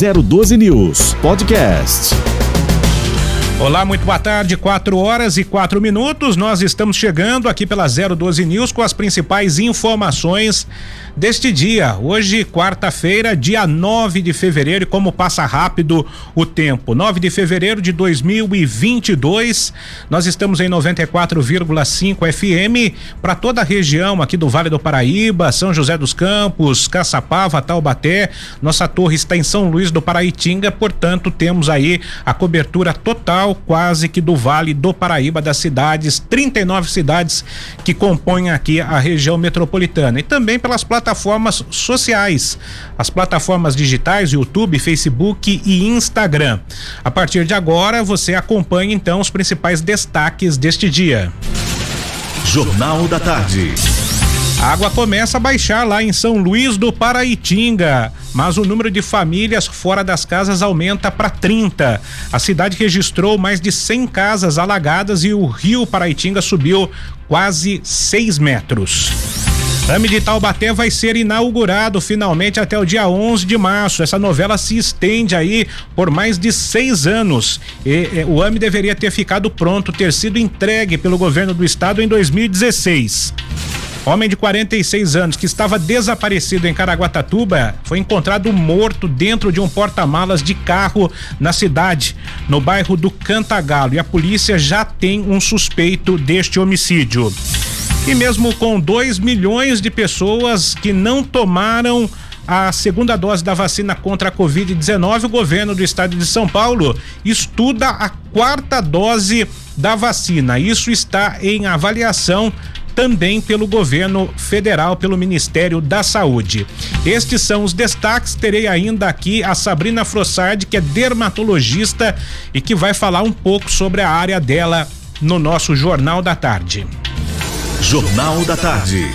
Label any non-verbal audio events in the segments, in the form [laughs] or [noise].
012 News Podcast. Olá, muito boa tarde. 4 horas e quatro minutos. Nós estamos chegando aqui pela 012 News com as principais informações deste dia. Hoje, quarta-feira, dia 9 de fevereiro, e como passa rápido o tempo. 9 de fevereiro de 2022. Nós estamos em 94,5 FM para toda a região aqui do Vale do Paraíba, São José dos Campos, Caçapava, Taubaté. Nossa torre está em São Luís do Paraitinga, portanto, temos aí a cobertura total quase que do Vale do Paraíba, das cidades, 39 cidades que compõem aqui a região metropolitana. E também pelas plataformas sociais, as plataformas digitais, YouTube, Facebook e Instagram. A partir de agora, você acompanha então os principais destaques deste dia. Jornal da Tarde. A água começa a baixar lá em São Luís do Paraitinga, mas o número de famílias fora das casas aumenta para 30. A cidade registrou mais de 100 casas alagadas e o rio Paraitinga subiu quase 6 metros. AME de Taubaté vai ser inaugurado finalmente até o dia 11 de março. Essa novela se estende aí por mais de seis anos. E, e, o AME deveria ter ficado pronto, ter sido entregue pelo governo do estado em 2016. Homem de 46 anos que estava desaparecido em Caraguatatuba foi encontrado morto dentro de um porta-malas de carro na cidade, no bairro do Cantagalo. E a polícia já tem um suspeito deste homicídio. E mesmo com 2 milhões de pessoas que não tomaram a segunda dose da vacina contra a Covid-19, o governo do estado de São Paulo estuda a quarta dose da vacina. Isso está em avaliação também pelo governo federal, pelo Ministério da Saúde. Estes são os destaques. Terei ainda aqui a Sabrina Frossard, que é dermatologista e que vai falar um pouco sobre a área dela no nosso Jornal da Tarde. Jornal da Tarde.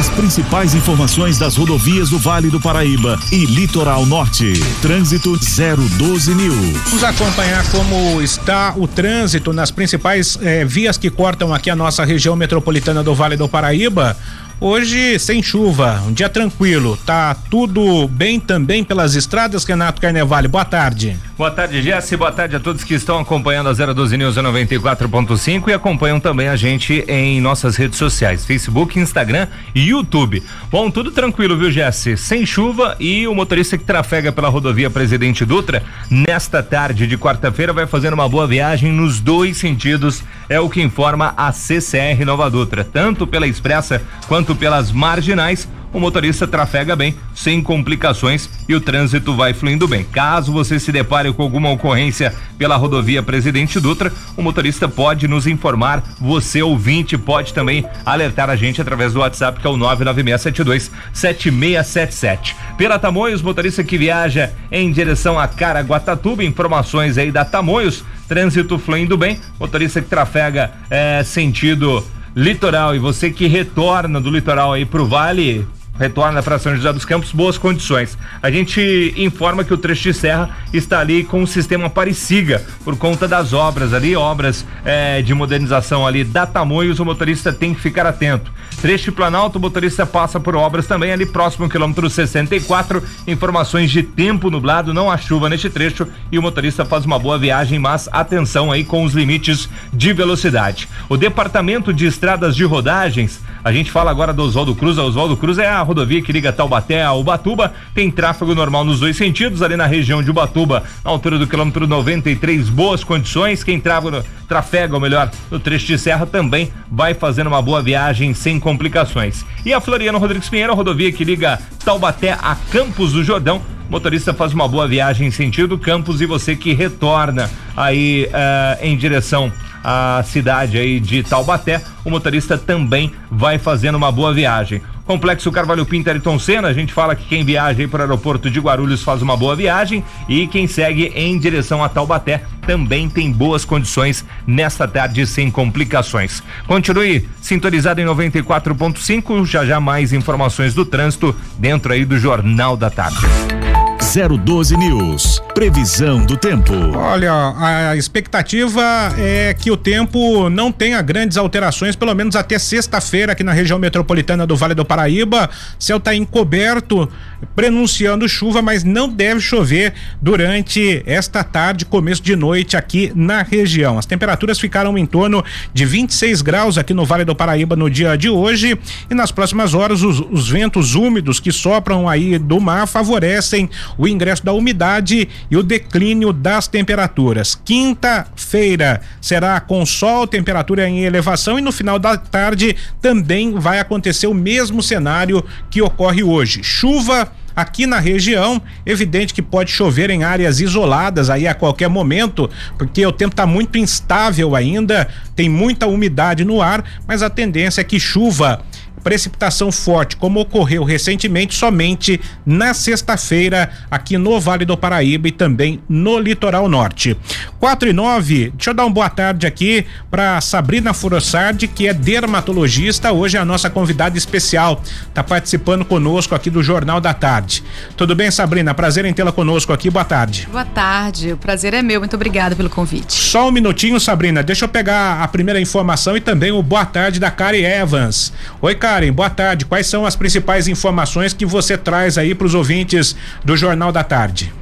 As principais informações das rodovias do Vale do Paraíba e Litoral Norte. Trânsito 012 News. Vamos acompanhar como está o trânsito nas principais eh, vias que cortam aqui a nossa região metropolitana do Vale do Paraíba. Hoje sem chuva, um dia tranquilo. Tá tudo bem também pelas estradas, Renato Carnevale. Boa tarde. Boa tarde, Jesse. Boa tarde a todos que estão acompanhando a 012 News 94.5 e acompanham também a gente em nossas redes sociais, Facebook, Instagram e YouTube. Bom, tudo tranquilo, viu, Jesse? Sem chuva e o motorista que trafega pela rodovia Presidente Dutra nesta tarde de quarta-feira vai fazer uma boa viagem nos dois sentidos, é o que informa a CCR Nova Dutra, tanto pela expressa quanto pelas marginais o motorista trafega bem, sem complicações e o trânsito vai fluindo bem. Caso você se depare com alguma ocorrência pela rodovia Presidente Dutra, o motorista pode nos informar. Você, ouvinte, pode também alertar a gente através do WhatsApp, que é o 99672 7677. Pela Tamoios, motorista que viaja em direção a Caraguatatuba, informações aí da Tamoios, trânsito fluindo bem, motorista que trafega é, sentido litoral e você que retorna do litoral aí pro vale, retorna para São José dos Campos, boas condições. A gente informa que o trecho de serra está ali com o sistema Pareciga, por conta das obras ali, obras é, de modernização ali da Tamoios, o motorista tem que ficar atento. Trecho de Planalto, o motorista passa por obras também ali próximo ao quilômetro 64. Informações de tempo nublado, não há chuva neste trecho e o motorista faz uma boa viagem, mas atenção aí com os limites de velocidade. O Departamento de Estradas de Rodagens, a gente fala agora do Oswaldo Cruz, a Oswaldo Cruz é a rodovia que liga Taubaté a Ubatuba, tem tráfego normal nos dois sentidos, ali na região de Ubatuba, na altura do quilômetro 93, boas condições. Quem trava, trafega, ou melhor, no trecho de serra também vai fazendo uma boa viagem sem complicações. E a Floriano Rodrigues Pinheiro, a rodovia que liga Taubaté a Campos do Jordão, motorista faz uma boa viagem em sentido Campos e você que retorna aí uh, em direção à cidade aí de Taubaté, o motorista também vai fazendo uma boa viagem. Complexo Carvalho Pinto Ayrton Senna, a gente fala que quem viaja para o aeroporto de Guarulhos faz uma boa viagem e quem segue em direção a Taubaté também tem boas condições nesta tarde sem complicações. Continue sintonizado em 94.5, já já mais informações do trânsito dentro aí do Jornal da Tarde. 012 News Previsão do tempo. Olha, a expectativa é que o tempo não tenha grandes alterações, pelo menos até sexta-feira aqui na região metropolitana do Vale do Paraíba. Céu está encoberto, prenunciando chuva, mas não deve chover durante esta tarde, começo de noite aqui na região. As temperaturas ficaram em torno de 26 graus aqui no Vale do Paraíba no dia de hoje e nas próximas horas os, os ventos úmidos que sopram aí do mar favorecem o ingresso da umidade e o declínio das temperaturas. Quinta-feira será com sol, temperatura em elevação e no final da tarde também vai acontecer o mesmo cenário que ocorre hoje. Chuva aqui na região. Evidente que pode chover em áreas isoladas aí a qualquer momento, porque o tempo está muito instável ainda, tem muita umidade no ar, mas a tendência é que chuva precipitação forte, como ocorreu recentemente, somente na sexta-feira aqui no Vale do Paraíba e também no litoral norte. 4 e 9, deixa eu dar uma boa tarde aqui para Sabrina Furossardi, que é dermatologista, hoje é a nossa convidada especial, tá participando conosco aqui do Jornal da Tarde. Tudo bem, Sabrina? Prazer em tê-la conosco aqui, boa tarde. Boa tarde, o prazer é meu, muito obrigada pelo convite. Só um minutinho, Sabrina, deixa eu pegar a primeira informação e também o boa tarde da Kari Evans. Oi, Kari. Karen, boa tarde. Quais são as principais informações que você traz aí para os ouvintes do Jornal da Tarde?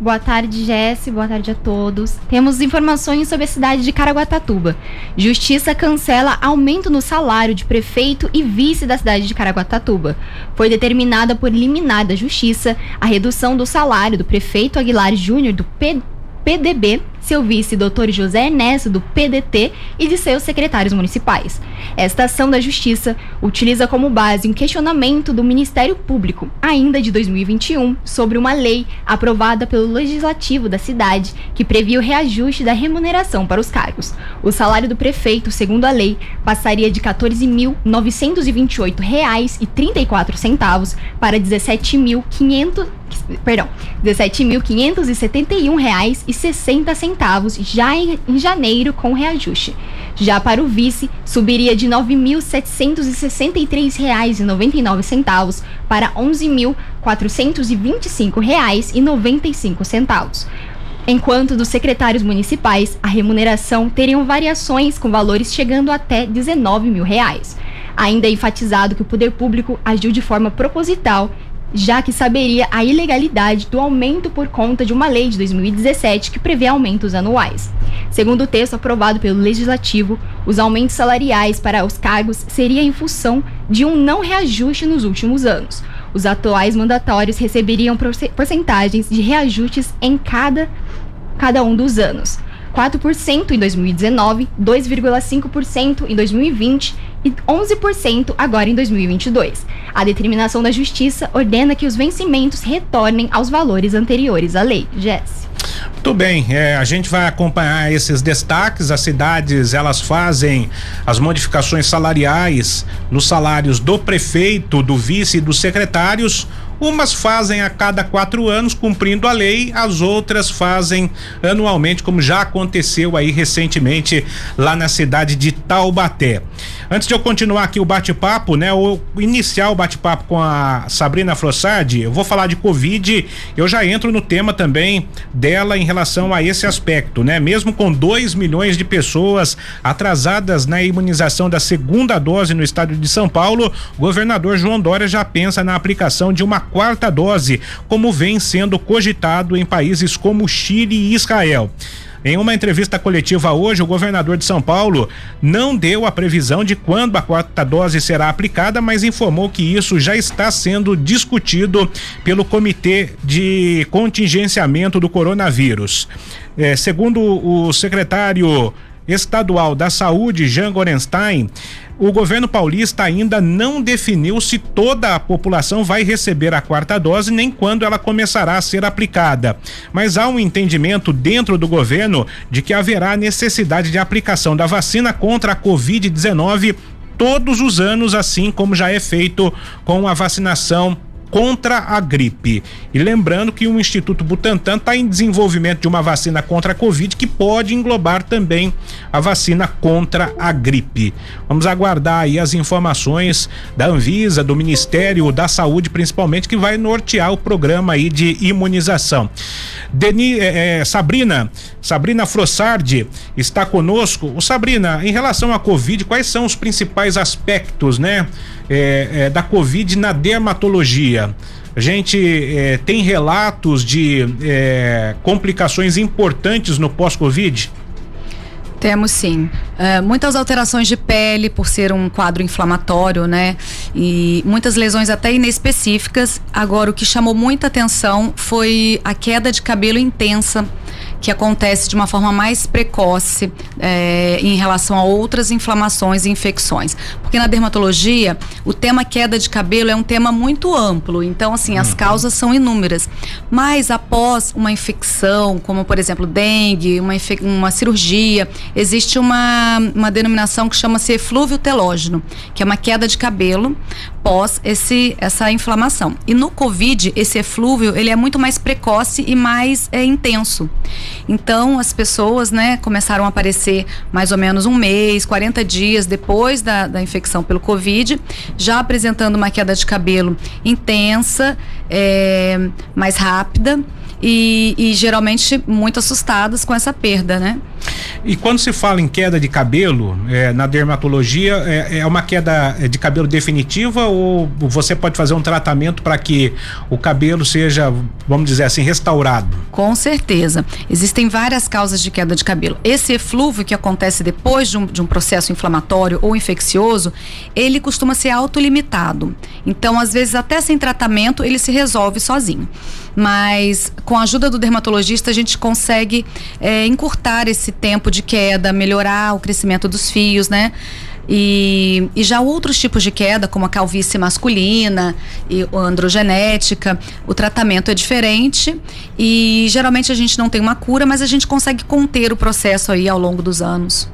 Boa tarde, Jesse. Boa tarde a todos. Temos informações sobre a cidade de Caraguatatuba. Justiça cancela aumento no salário de prefeito e vice da cidade de Caraguatatuba. Foi determinada por liminar da Justiça a redução do salário do prefeito Aguilar Júnior do P PDB, seu vice Dr. José Ernesto do PDT e de seus secretários municipais. Esta ação da Justiça utiliza como base um questionamento do Ministério Público, ainda de 2021, sobre uma lei aprovada pelo Legislativo da cidade que previa o reajuste da remuneração para os cargos. O salário do prefeito, segundo a lei, passaria de R$ 14.928,34 para R$ 17.500 perdão, R$ 17.571,60 já em, em janeiro com reajuste. Já para o vice, subiria de R$ 9.763,99 para R$ 11.425,95. Enquanto dos secretários municipais, a remuneração teriam variações com valores chegando até 19 mil reais. Ainda é enfatizado que o poder público agiu de forma proposital já que saberia a ilegalidade do aumento por conta de uma lei de 2017 que prevê aumentos anuais. Segundo o texto aprovado pelo Legislativo, os aumentos salariais para os cargos seria em função de um não reajuste nos últimos anos. Os atuais mandatórios receberiam porcentagens de reajustes em cada, cada um dos anos. 4% em 2019, 2,5% em 2020 e 11% agora em 2022. A determinação da Justiça ordena que os vencimentos retornem aos valores anteriores à lei. Jesse. Muito bem, é, a gente vai acompanhar esses destaques. As cidades elas fazem as modificações salariais nos salários do prefeito, do vice e dos secretários. Umas fazem a cada quatro anos, cumprindo a lei, as outras fazem anualmente, como já aconteceu aí recentemente lá na cidade de Taubaté. Antes de eu continuar aqui o bate-papo, né? O iniciar o bate-papo com a Sabrina Frossardi, eu vou falar de Covid, eu já entro no tema também dela em relação a esse aspecto, né? Mesmo com 2 milhões de pessoas atrasadas na imunização da segunda dose no estado de São Paulo, o governador João Dória já pensa na aplicação de uma quarta dose, como vem sendo cogitado em países como Chile e Israel. Em uma entrevista coletiva hoje, o governador de São Paulo não deu a previsão de quando a quarta dose será aplicada, mas informou que isso já está sendo discutido pelo Comitê de Contingenciamento do Coronavírus. É, segundo o secretário estadual da Saúde, Jean Gorenstein, o governo paulista ainda não definiu se toda a população vai receber a quarta dose nem quando ela começará a ser aplicada. Mas há um entendimento dentro do governo de que haverá necessidade de aplicação da vacina contra a Covid-19 todos os anos, assim como já é feito com a vacinação contra a gripe. E lembrando que o Instituto Butantan está em desenvolvimento de uma vacina contra a Covid que pode englobar também a vacina contra a gripe. Vamos aguardar aí as informações da Anvisa, do Ministério da Saúde, principalmente, que vai nortear o programa aí de imunização. Deni, é, é, Sabrina, Sabrina Frossardi está conosco. O Sabrina, em relação à Covid, quais são os principais aspectos, né, é, é, da Covid na dermatologia? A gente é, tem relatos de é, complicações importantes no pós-Covid? Temos sim. Uh, muitas alterações de pele por ser um quadro inflamatório, né? E muitas lesões até inespecíficas. Agora, o que chamou muita atenção foi a queda de cabelo intensa que acontece de uma forma mais precoce é, em relação a outras inflamações e infecções. Porque na dermatologia, o tema queda de cabelo é um tema muito amplo. Então, assim, as uhum. causas são inúmeras. Mas após uma infecção, como por exemplo dengue, uma, uma cirurgia, existe uma, uma denominação que chama-se eflúvio telógeno, que é uma queda de cabelo pós esse, essa inflamação. E no Covid, esse eflúvio, ele é muito mais precoce e mais é, intenso. Então, as pessoas, né, começaram a aparecer mais ou menos um mês, 40 dias depois da, da infecção pelo Covid, já apresentando uma queda de cabelo intensa, é, mais rápida e, e geralmente muito assustadas com essa perda, né? E quando se fala em queda de cabelo, é, na dermatologia, é, é, uma queda de cabelo definitiva ou você pode fazer um tratamento para que o cabelo seja, vamos dizer assim, restaurado? Com certeza. Existem várias causas de queda de cabelo. Esse eflúvio que acontece depois de um, de um processo inflamatório ou infeccioso, ele costuma ser autolimitado. Então, às vezes, até sem tratamento, ele se resolve sozinho. Mas com a ajuda do dermatologista, a gente consegue é, encurtar esse tempo de queda, melhorar o crescimento dos fios, né? E, e, já outros tipos de queda, como a calvície masculina e androgenética, o tratamento é diferente e geralmente a gente não tem uma cura, mas a gente consegue conter o processo aí ao longo dos anos.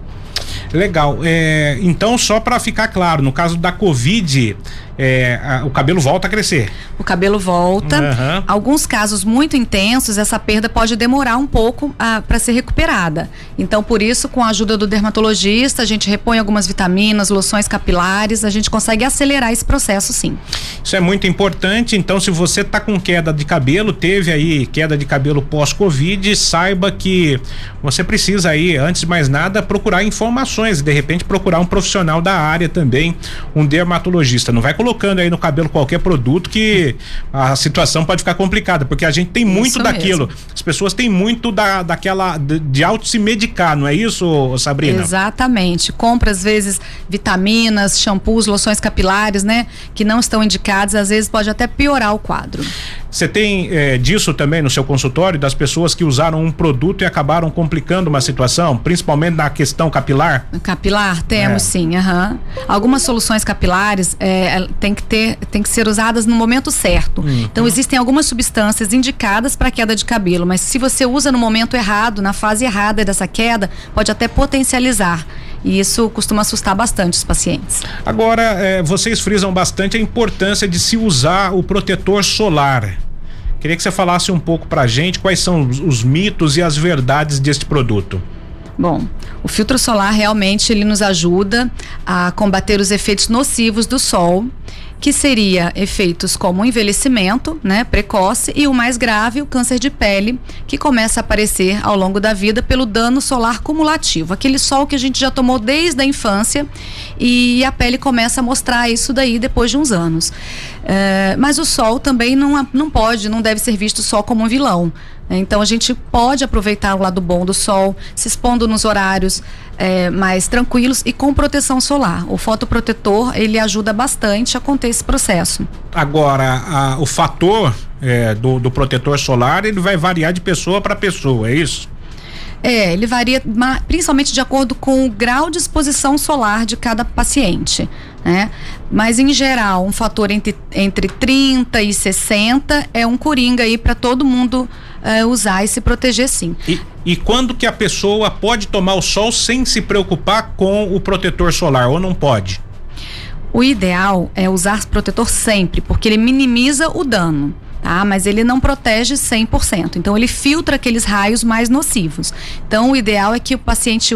Legal. É, então, só para ficar claro, no caso da Covid, é, a, o cabelo volta a crescer. O cabelo volta. Uhum. Alguns casos muito intensos, essa perda pode demorar um pouco para ser recuperada. Então, por isso, com a ajuda do dermatologista, a gente repõe algumas vitaminas, loções capilares, a gente consegue acelerar esse processo, sim. Isso é muito importante. Então, se você está com queda de cabelo, teve aí queda de cabelo pós-Covid, saiba que você precisa aí, antes de mais nada, procurar informações e de repente procurar um profissional da área também, um dermatologista. Não vai colocando aí no cabelo qualquer produto que a situação pode ficar complicada, porque a gente tem muito isso daquilo. Mesmo. As pessoas têm muito da, daquela de, de auto se medicar, não é isso, Sabrina? Exatamente. Compra às vezes vitaminas, shampoos, loções capilares, né, que não estão indicados, às vezes pode até piorar o quadro. Você tem é, disso também no seu consultório, das pessoas que usaram um produto e acabaram complicando uma situação, principalmente na questão capilar? Capilar, temos é. sim. Uhum. Algumas soluções capilares é, tem, que ter, tem que ser usadas no momento certo. Uhum. Então, existem algumas substâncias indicadas para queda de cabelo, mas se você usa no momento errado, na fase errada dessa queda, pode até potencializar. E isso costuma assustar bastante os pacientes. Agora, é, vocês frisam bastante a importância de se usar o protetor solar. Queria que você falasse um pouco pra gente quais são os, os mitos e as verdades deste produto. Bom, o filtro solar realmente ele nos ajuda a combater os efeitos nocivos do sol que seria efeitos como envelhecimento, né, precoce e o mais grave, o câncer de pele, que começa a aparecer ao longo da vida pelo dano solar cumulativo, aquele sol que a gente já tomou desde a infância e a pele começa a mostrar isso daí depois de uns anos. É, mas o sol também não, não pode, não deve ser visto só como um vilão. Então a gente pode aproveitar o lado bom do sol, se expondo nos horários é, mais tranquilos e com proteção solar. O fotoprotetor ele ajuda bastante a conter esse processo. Agora, a, o fator é, do, do protetor solar ele vai variar de pessoa para pessoa, é isso? É, ele varia principalmente de acordo com o grau de exposição solar de cada paciente, né? Mas em geral, um fator entre, entre 30 e 60 é um coringa aí para todo mundo uh, usar e se proteger sim. E, e quando que a pessoa pode tomar o sol sem se preocupar com o protetor solar ou não pode? O ideal é usar protetor sempre, porque ele minimiza o dano. Tá? Mas ele não protege 100%. Então ele filtra aqueles raios mais nocivos. Então o ideal é que o paciente,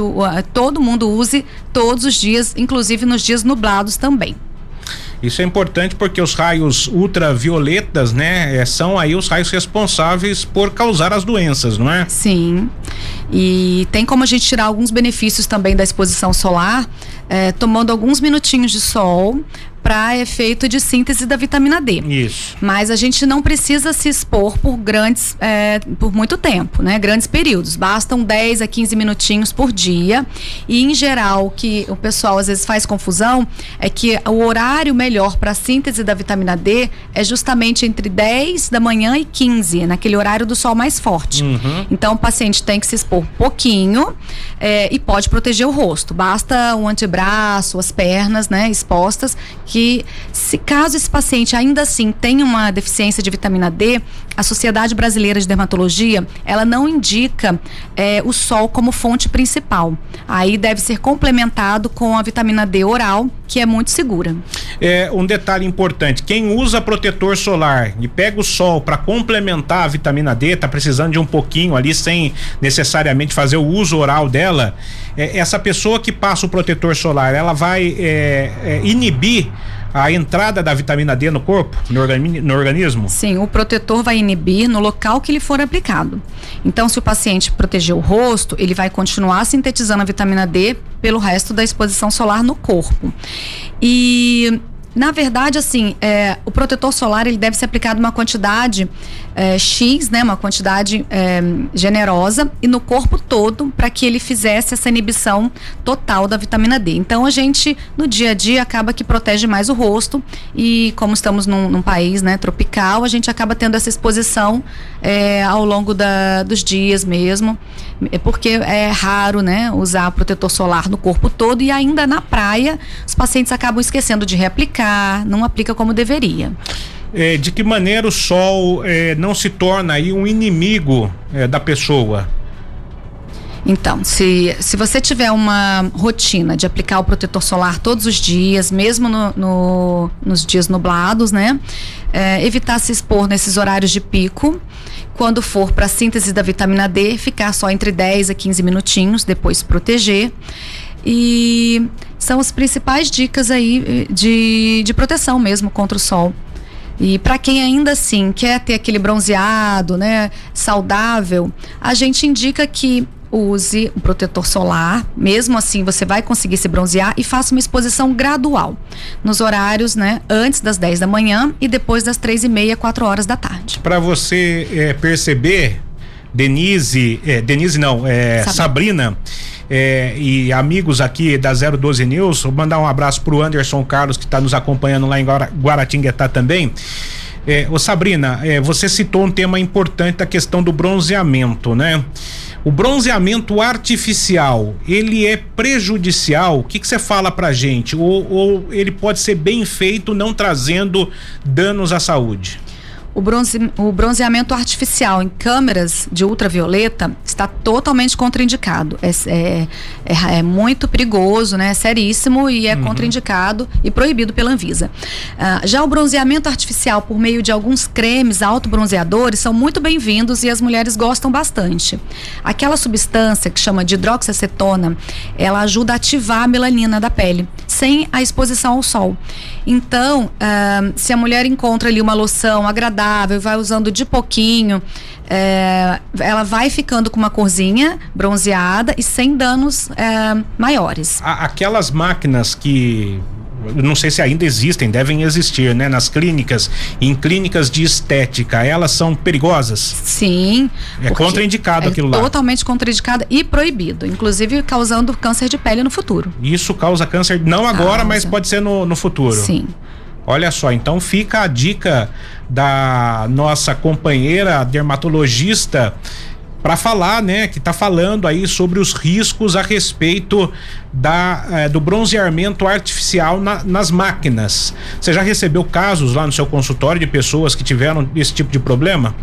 todo mundo use todos os dias, inclusive nos dias nublados também. Isso é importante porque os raios ultravioletas, né, é, são aí os raios responsáveis por causar as doenças, não é? Sim. E tem como a gente tirar alguns benefícios também da exposição solar, é, tomando alguns minutinhos de sol para efeito de síntese da vitamina D. Isso. Mas a gente não precisa se expor por grandes, é, por muito tempo, né? Grandes períodos. Bastam 10 a 15 minutinhos por dia. E em geral, o que o pessoal às vezes faz confusão é que o horário melhor para síntese da vitamina D é justamente entre 10 da manhã e 15, naquele horário do sol mais forte. Uhum. Então o paciente tem que se expor pouquinho é, e pode proteger o rosto. Basta um antebraço, as pernas, né, expostas, que que se caso esse paciente ainda assim tenha uma deficiência de vitamina D, a Sociedade Brasileira de Dermatologia ela não indica é, o sol como fonte principal. Aí deve ser complementado com a vitamina D oral, que é muito segura. É um detalhe importante: quem usa protetor solar e pega o sol para complementar a vitamina D, está precisando de um pouquinho ali sem necessariamente fazer o uso oral dela. É, essa pessoa que passa o protetor solar, ela vai é, é inibir a entrada da vitamina D no corpo, no, organi no organismo? Sim, o protetor vai inibir no local que ele for aplicado. Então, se o paciente proteger o rosto, ele vai continuar sintetizando a vitamina D pelo resto da exposição solar no corpo. E na verdade, assim, é, o protetor solar ele deve ser aplicado uma quantidade é, X, né, uma quantidade é, generosa e no corpo todo para que ele fizesse essa inibição total da vitamina D. Então a gente no dia a dia acaba que protege mais o rosto e como estamos num, num país né, tropical, a gente acaba tendo essa exposição é, ao longo da, dos dias mesmo, é porque é raro, né, usar protetor solar no corpo todo e ainda na praia os pacientes acabam esquecendo de reaplicar, não aplica como deveria é, de que maneira o sol é, não se torna aí um inimigo é, da pessoa? Então, se, se você tiver uma rotina de aplicar o protetor solar todos os dias, mesmo no, no, nos dias nublados, né? É, evitar se expor nesses horários de pico. Quando for para síntese da vitamina D, ficar só entre 10 a 15 minutinhos, depois proteger. E são as principais dicas aí eh, de, de proteção mesmo contra o sol. E para quem ainda assim quer ter aquele bronzeado, né, saudável, a gente indica que use um protetor solar. Mesmo assim, você vai conseguir se bronzear e faça uma exposição gradual nos horários, né, antes das 10 da manhã e depois das três e meia, 4 horas da tarde. Para você é, perceber, Denise, é, Denise não, é, Sabrina, Sabrina é, e amigos aqui da 012 News. Vou mandar um abraço pro Anderson Carlos, que está nos acompanhando lá em Guaratinguetá também. É, ô Sabrina, é, você citou um tema importante da questão do bronzeamento, né? O bronzeamento artificial, ele é prejudicial? O que você fala pra gente? Ou, ou ele pode ser bem feito, não trazendo danos à saúde? O, bronze, o bronzeamento artificial em câmeras de ultravioleta está totalmente contraindicado. É, é, é, é muito perigoso, né? É seríssimo e é uhum. contraindicado e proibido pela Anvisa. Uh, já o bronzeamento artificial por meio de alguns cremes autobronzeadores são muito bem-vindos e as mulheres gostam bastante. Aquela substância que chama de hidroxacetona, ela ajuda a ativar a melanina da pele, sem a exposição ao sol. Então, uh, se a mulher encontra ali uma loção agradável, vai usando de pouquinho, é, ela vai ficando com uma corzinha bronzeada e sem danos é, maiores. Aquelas máquinas que não sei se ainda existem, devem existir, né? Nas clínicas, em clínicas de estética, elas são perigosas? Sim. É contraindicado é aquilo lá. Totalmente contraindicado e proibido, inclusive causando câncer de pele no futuro. Isso causa câncer, não causa. agora, mas pode ser no, no futuro. Sim. Olha só, então fica a dica da nossa companheira dermatologista para falar, né, que está falando aí sobre os riscos a respeito da, eh, do bronzeamento artificial na, nas máquinas. Você já recebeu casos lá no seu consultório de pessoas que tiveram esse tipo de problema?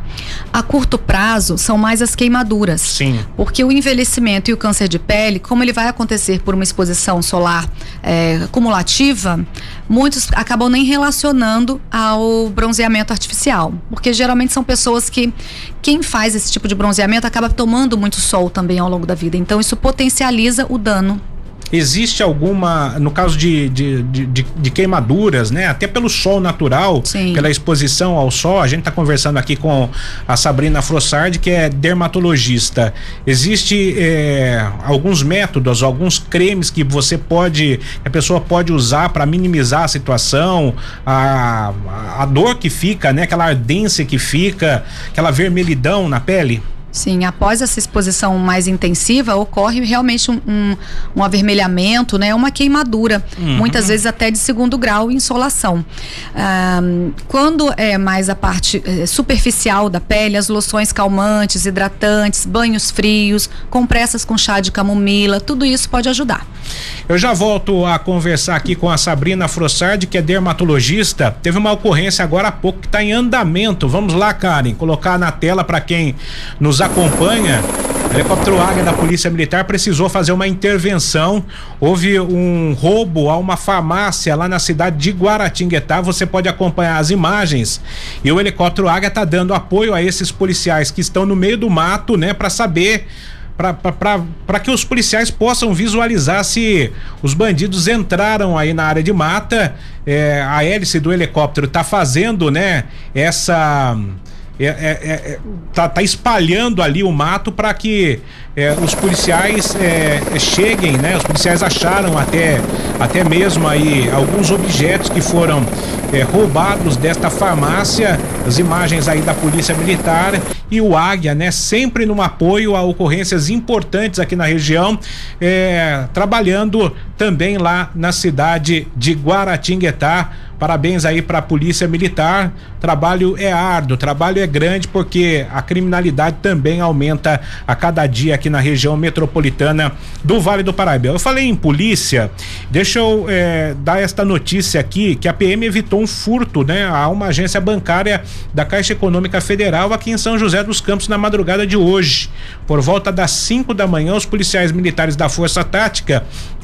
A curto prazo são mais as queimaduras. Sim. Porque o envelhecimento e o câncer de pele, como ele vai acontecer por uma exposição solar eh, cumulativa, muitos acabam nem relacionando ao bronzeamento artificial. Porque geralmente são pessoas que quem faz esse tipo de bronzeamento acaba tomando muito sol também ao longo da vida. Então isso potencializa o dano Existe alguma, no caso de, de, de, de, queimaduras, né? Até pelo sol natural, Sim. pela exposição ao sol, a gente está conversando aqui com a Sabrina Frossard, que é dermatologista. Existe é, alguns métodos, alguns cremes que você pode, a pessoa pode usar para minimizar a situação, a, a dor que fica, né? Aquela ardência que fica, aquela vermelhidão na pele? Sim, após essa exposição mais intensiva, ocorre realmente um, um, um avermelhamento, né? Uma queimadura, uhum. muitas vezes até de segundo grau insolação. quando é mais a parte é, superficial da pele, as loções calmantes, hidratantes, banhos frios, compressas com chá de camomila, tudo isso pode ajudar. Eu já volto a conversar aqui com a Sabrina Frossard, que é dermatologista. Teve uma ocorrência agora há pouco que está em andamento. Vamos lá, Karen, colocar na tela para quem nos acompanha. O helicóptero Águia da Polícia Militar precisou fazer uma intervenção. Houve um roubo a uma farmácia lá na cidade de Guaratinguetá. Você pode acompanhar as imagens. E o helicóptero Águia está dando apoio a esses policiais que estão no meio do mato, né, para saber para que os policiais possam visualizar se os bandidos entraram aí na área de mata. É, a hélice do helicóptero está fazendo, né, essa é, é, é, é, tá, tá, espalhando ali o mato para que é, os policiais cheguem, né? Os policiais acharam até, até mesmo aí alguns objetos que foram roubados desta farmácia, as imagens aí da polícia militar e o Águia, né? Sempre no apoio a ocorrências importantes aqui na região, trabalhando também lá na cidade de Guaratinguetá Parabéns aí para a Polícia Militar. Trabalho é árduo, trabalho é grande porque a criminalidade também aumenta a cada dia aqui na região metropolitana do Vale do Paraíba. Eu falei em polícia, deixa eu é, dar esta notícia aqui que a PM evitou um furto, né, a uma agência bancária da Caixa Econômica Federal aqui em São José dos Campos na madrugada de hoje. Por volta das 5 da manhã, os policiais militares da Força Tática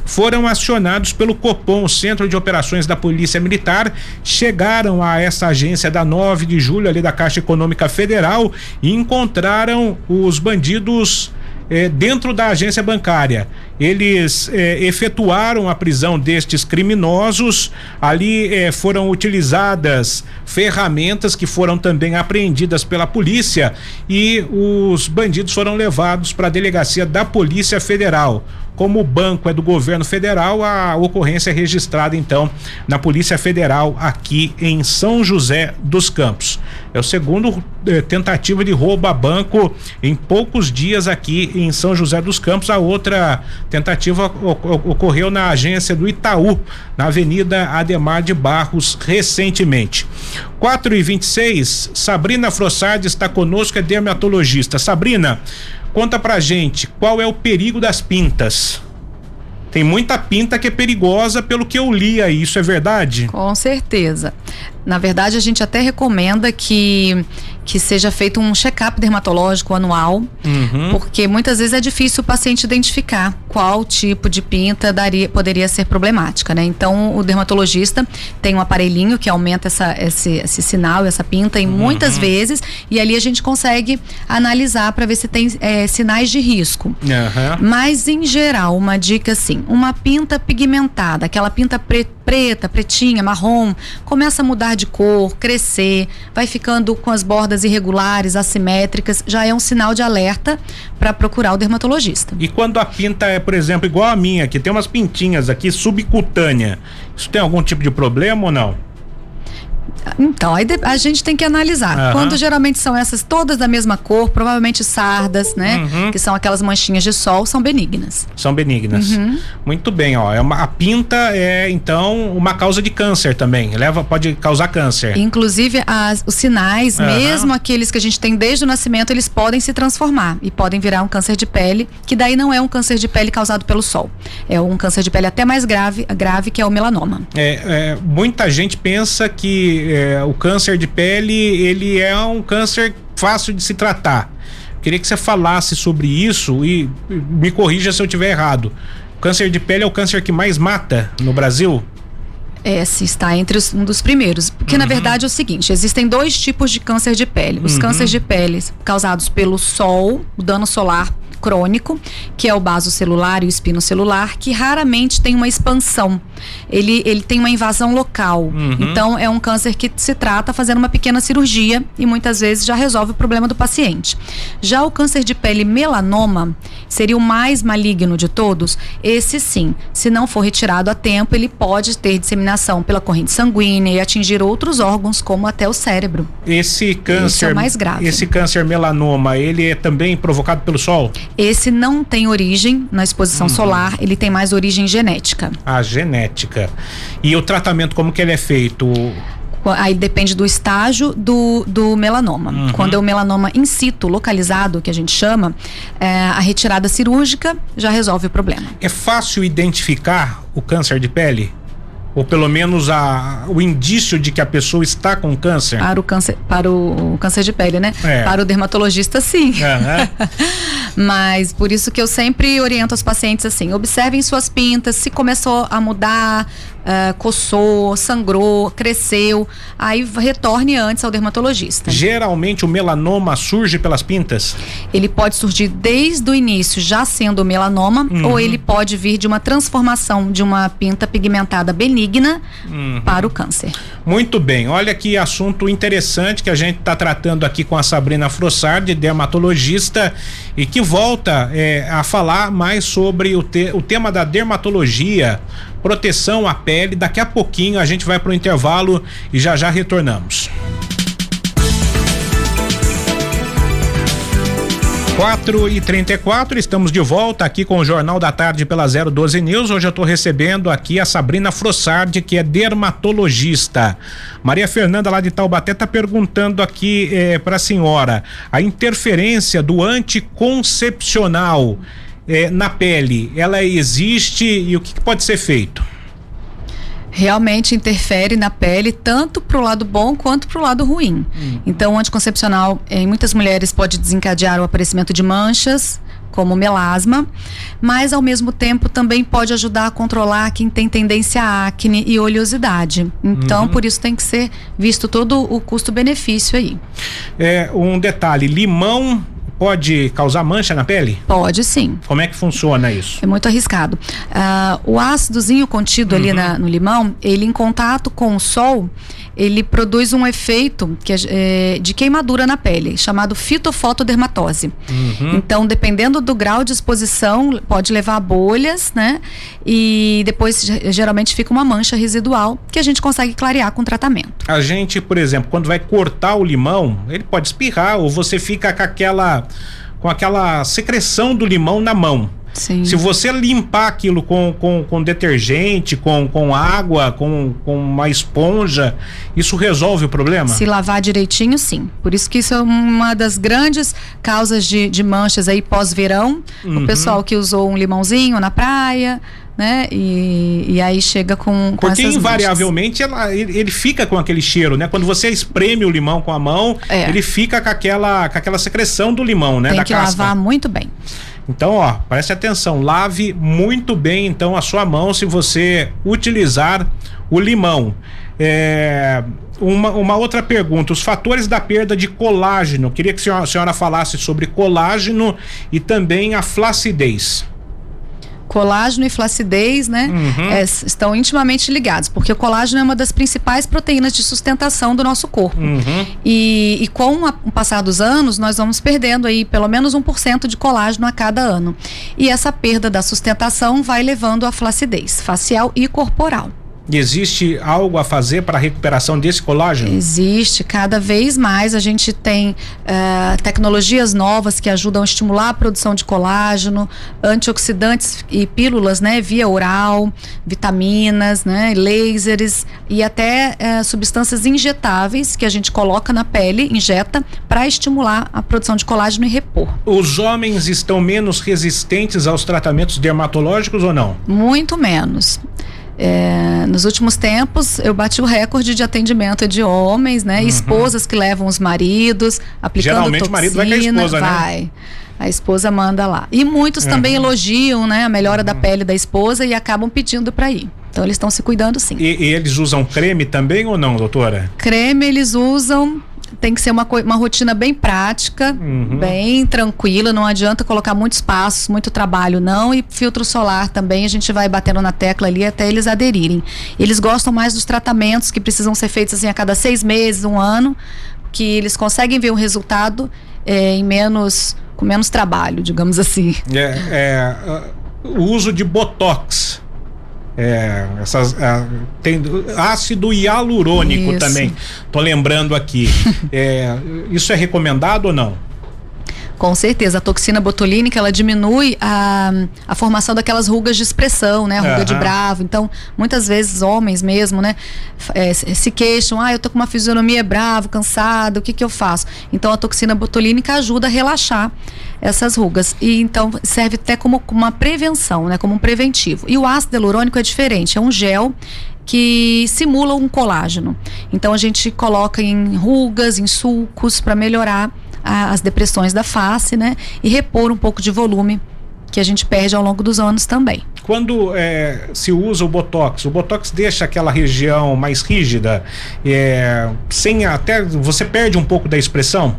foram acionados pelo Copom, Centro de Operações da Polícia Militar, chegaram a essa agência da 9 de julho ali da Caixa Econômica Federal e encontraram os bandidos eh, dentro da agência bancária. Eles eh, efetuaram a prisão destes criminosos. Ali eh, foram utilizadas ferramentas que foram também apreendidas pela polícia e os bandidos foram levados para a delegacia da Polícia Federal. Como o banco é do governo federal, a ocorrência é registrada então na Polícia Federal aqui em São José dos Campos. É o segundo eh, tentativa de roubo a banco em poucos dias aqui em São José dos Campos. A outra tentativa ocorreu na agência do Itaú, na Avenida Ademar de Barros, recentemente. 4 e 26 Sabrina Frossard está conosco, é dermatologista. Sabrina, Conta pra gente qual é o perigo das pintas. Tem muita pinta que é perigosa pelo que eu li aí, isso é verdade? Com certeza. Na verdade, a gente até recomenda que que seja feito um check-up dermatológico anual, uhum. porque muitas vezes é difícil o paciente identificar qual tipo de pinta daria, poderia ser problemática, né? Então, o dermatologista tem um aparelhinho que aumenta essa, esse, esse sinal, essa pinta, em uhum. muitas vezes, e ali a gente consegue analisar para ver se tem é, sinais de risco. Uhum. Mas, em geral, uma dica assim: uma pinta pigmentada, aquela pinta preta preta, pretinha, marrom, começa a mudar de cor, crescer, vai ficando com as bordas irregulares, assimétricas, já é um sinal de alerta para procurar o dermatologista. E quando a pinta é, por exemplo, igual a minha, que tem umas pintinhas aqui subcutânea, isso tem algum tipo de problema ou não? Então, aí a gente tem que analisar. Uhum. Quando geralmente são essas todas da mesma cor, provavelmente sardas, né? Uhum. Que são aquelas manchinhas de sol, são benignas. São benignas. Uhum. Muito bem, ó. É uma, a pinta é, então, uma causa de câncer também. Leva, pode causar câncer. Inclusive, as, os sinais, mesmo aqueles que a gente tem desde o nascimento, eles podem se transformar e podem virar um câncer de pele, que daí não é um câncer de pele causado pelo sol. É um câncer de pele até mais grave, grave que é o melanoma. É, é muita gente pensa que é, o câncer de pele ele é um câncer fácil de se tratar. Queria que você falasse sobre isso e me corrija se eu estiver errado. O câncer de pele é o câncer que mais mata no Brasil? É, sim, está entre os, um dos primeiros. Porque, uhum. na verdade, é o seguinte: existem dois tipos de câncer de pele. Os uhum. cânceres de pele causados pelo sol, o dano solar crônico, que é o baso celular e o espino celular, que raramente tem uma expansão. Ele, ele tem uma invasão local. Uhum. Então, é um câncer que se trata fazendo uma pequena cirurgia e muitas vezes já resolve o problema do paciente. Já o câncer de pele melanoma seria o mais maligno de todos. Esse sim, se não for retirado a tempo, ele pode ter disseminação pela corrente sanguínea e atingir outros órgãos, como até o cérebro. Esse câncer. Esse é mais grave. Esse câncer melanoma, ele é também provocado pelo sol? Esse não tem origem na exposição uhum. solar, ele tem mais origem genética. A genética. E o tratamento, como que ele é feito? Aí depende do estágio do, do melanoma. Uhum. Quando é o melanoma in situ, localizado, que a gente chama, é, a retirada cirúrgica já resolve o problema. É fácil identificar o câncer de pele? Ou pelo menos a, o indício de que a pessoa está com câncer? Para o câncer, para o, câncer de pele, né? É. Para o dermatologista, sim. Uhum. [laughs] Mas por isso que eu sempre oriento os pacientes assim: observem suas pintas, se começou a mudar, uh, coçou, sangrou, cresceu, aí retorne antes ao dermatologista. Geralmente o melanoma surge pelas pintas? Ele pode surgir desde o início, já sendo melanoma, uhum. ou ele pode vir de uma transformação de uma pinta pigmentada benigna uhum. para o câncer. Muito bem, olha que assunto interessante que a gente está tratando aqui com a Sabrina Frossard, dermatologista, e que volta é, a falar mais sobre o, te, o tema da dermatologia proteção à pele. Daqui a pouquinho a gente vai para o intervalo e já já retornamos. 4 e 34 estamos de volta aqui com o Jornal da Tarde pela 012 News. Hoje eu estou recebendo aqui a Sabrina Frossardi, que é dermatologista. Maria Fernanda, lá de Taubaté, está perguntando aqui eh, para a senhora a interferência do anticoncepcional é, na pele, ela existe e o que, que pode ser feito? Realmente interfere na pele tanto para o lado bom quanto para o lado ruim. Hum. Então, o anticoncepcional em muitas mulheres pode desencadear o aparecimento de manchas, como melasma, mas ao mesmo tempo também pode ajudar a controlar quem tem tendência à acne e oleosidade. Então, uhum. por isso tem que ser visto todo o custo-benefício aí. É, um detalhe, limão pode causar mancha na pele? Pode sim. Como é que funciona isso? É muito arriscado. Uh, o ácidozinho contido uhum. ali na, no limão, ele em contato com o sol, ele produz um efeito que é, é, de queimadura na pele, chamado fitofotodermatose. Uhum. Então, dependendo do grau de exposição, pode levar a bolhas, né? E depois geralmente fica uma mancha residual que a gente consegue clarear com tratamento. A gente, por exemplo, quando vai cortar o limão, ele pode espirrar ou você fica com aquela com aquela secreção do limão na mão. Sim. Se você limpar aquilo com, com, com detergente, com, com água, com, com uma esponja, isso resolve o problema? Se lavar direitinho, sim. Por isso que isso é uma das grandes causas de, de manchas aí pós-verão. Uhum. O pessoal que usou um limãozinho na praia, né? E, e aí chega com, com Porque invariavelmente ela, ele, fica com aquele cheiro, né? Quando você espreme o limão com a mão, é. ele fica com aquela, com aquela secreção do limão, né? Tem da que casca. lavar muito bem. Então, ó, preste atenção, lave muito bem então a sua mão se você utilizar o limão. É, uma, uma outra pergunta: os fatores da perda de colágeno. Queria que a senhora, a senhora falasse sobre colágeno e também a flacidez colágeno e flacidez, né, uhum. é, estão intimamente ligados, porque o colágeno é uma das principais proteínas de sustentação do nosso corpo. Uhum. E, e, com a, o passar dos anos, nós vamos perdendo aí pelo menos 1% de colágeno a cada ano. E essa perda da sustentação vai levando à flacidez facial e corporal. Existe algo a fazer para a recuperação desse colágeno? Existe. Cada vez mais a gente tem uh, tecnologias novas que ajudam a estimular a produção de colágeno, antioxidantes e pílulas, né, via oral, vitaminas, né, lasers e até uh, substâncias injetáveis que a gente coloca na pele, injeta, para estimular a produção de colágeno e repor. Os homens estão menos resistentes aos tratamentos dermatológicos ou não? Muito menos. É, nos últimos tempos, eu bati o recorde de atendimento de homens, né? Uhum. Esposas que levam os maridos, aplicando Geralmente toxina, o marido vai com a esposa, né? vai. né? A esposa manda lá. E muitos uhum. também elogiam, né, a melhora uhum. da pele da esposa e acabam pedindo para ir. Então eles estão se cuidando sim. E, e, eles usam creme também ou não, doutora? Creme eles usam tem que ser uma, uma rotina bem prática, uhum. bem tranquila, não adianta colocar muitos passos, muito trabalho não, e filtro solar também, a gente vai batendo na tecla ali até eles aderirem. Eles gostam mais dos tratamentos que precisam ser feitos assim a cada seis meses, um ano, que eles conseguem ver o resultado é, em menos, com menos trabalho, digamos assim. É, é, o uso de botox é, essas, é, tem ácido hialurônico isso. também. Tô lembrando aqui. [laughs] é, isso é recomendado ou não? Com certeza, a toxina botulínica ela diminui a, a formação daquelas rugas de expressão, né? A ruga uhum. de bravo. Então, muitas vezes homens mesmo, né? É, se queixam, ah, eu tô com uma fisionomia bravo, cansado, o que que eu faço? Então, a toxina botulínica ajuda a relaxar essas rugas e então serve até como uma prevenção, né? Como um preventivo. E o ácido hialurônico é diferente, é um gel que simula um colágeno. Então a gente coloca em rugas, em sulcos para melhorar as depressões da face, né? E repor um pouco de volume que a gente perde ao longo dos anos também. Quando é, se usa o botox, o botox deixa aquela região mais rígida, é, sem até você perde um pouco da expressão.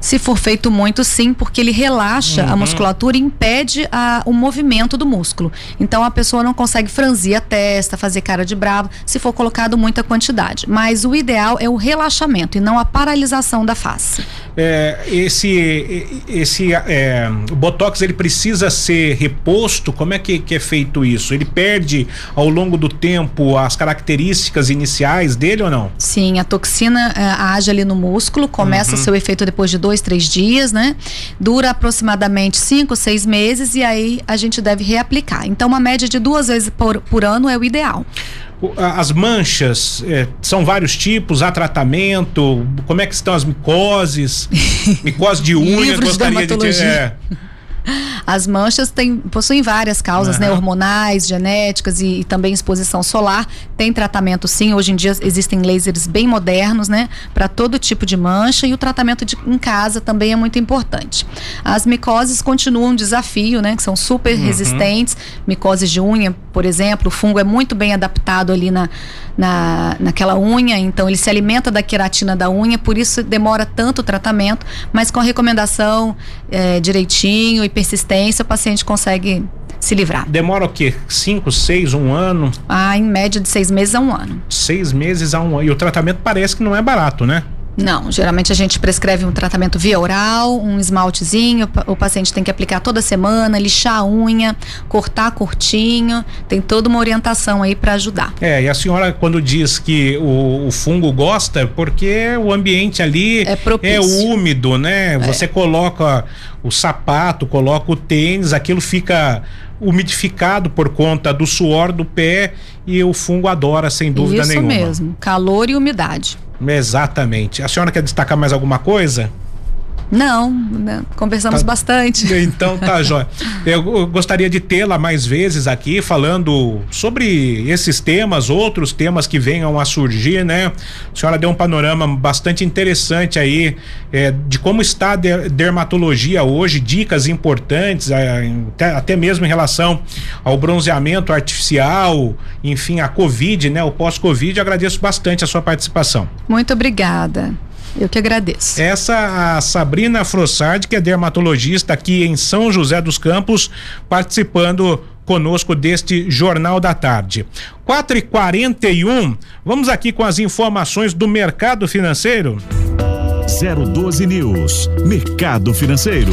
Se for feito muito, sim, porque ele relaxa uhum. a musculatura e impede a, o movimento do músculo. Então a pessoa não consegue franzir a testa, fazer cara de bravo, se for colocado muita quantidade. Mas o ideal é o relaxamento e não a paralisação da face. É, esse esse é, botox ele precisa ser reposto. Como é que, que é feito isso? Ele perde ao longo do tempo as características iniciais dele ou não? Sim, a toxina é, age ali no músculo, começa uhum. seu efeito depois de dois, três dias, né? Dura aproximadamente cinco, seis meses e aí a gente deve reaplicar. Então, uma média de duas vezes por, por ano é o ideal. As manchas é, são vários tipos, há tratamento, como é que estão as micoses, [laughs] micose de unha, gostaria de ter. É. As manchas têm, possuem várias causas, uhum. né? Hormonais, genéticas e, e, também exposição solar. Tem tratamento sim. Hoje em dia existem lasers bem modernos, né? Para todo tipo de mancha e o tratamento de, em casa também é muito importante. As micoses continuam um desafio, né? Que são super uhum. resistentes. Micoses de unha, por exemplo, o fungo é muito bem adaptado ali na, na, naquela unha, então ele se alimenta da queratina da unha, por isso demora tanto o tratamento, mas com a recomendação é, direitinho e persistência, o paciente consegue se livrar. Demora o quê? Cinco, seis, um ano? Ah, em média de seis meses a um ano. Seis meses a um ano. E o tratamento parece que não é barato, né? Não, geralmente a gente prescreve um tratamento via oral, um esmaltezinho, o paciente tem que aplicar toda semana, lixar a unha, cortar curtinho, tem toda uma orientação aí para ajudar. É, e a senhora quando diz que o, o, fungo gosta, é porque o ambiente ali é, é úmido, né? É. Você coloca o sapato, coloca o tênis, aquilo fica umidificado por conta do suor do pé e o fungo adora sem dúvida Isso nenhuma. Isso mesmo, calor e umidade. Exatamente. A senhora quer destacar mais alguma coisa? Não, né? conversamos tá, bastante. Então tá, [laughs] Jó. Eu gostaria de tê-la mais vezes aqui falando sobre esses temas, outros temas que venham a surgir, né? A senhora deu um panorama bastante interessante aí é, de como está a dermatologia hoje, dicas importantes, é, até, até mesmo em relação ao bronzeamento artificial, enfim, a Covid, né? O pós-Covid. Agradeço bastante a sua participação. Muito obrigada. Eu que agradeço. Essa a Sabrina Frossard, que é dermatologista aqui em São José dos Campos, participando conosco deste Jornal da Tarde. 4 e 41 vamos aqui com as informações do mercado financeiro. 012 News, Mercado Financeiro.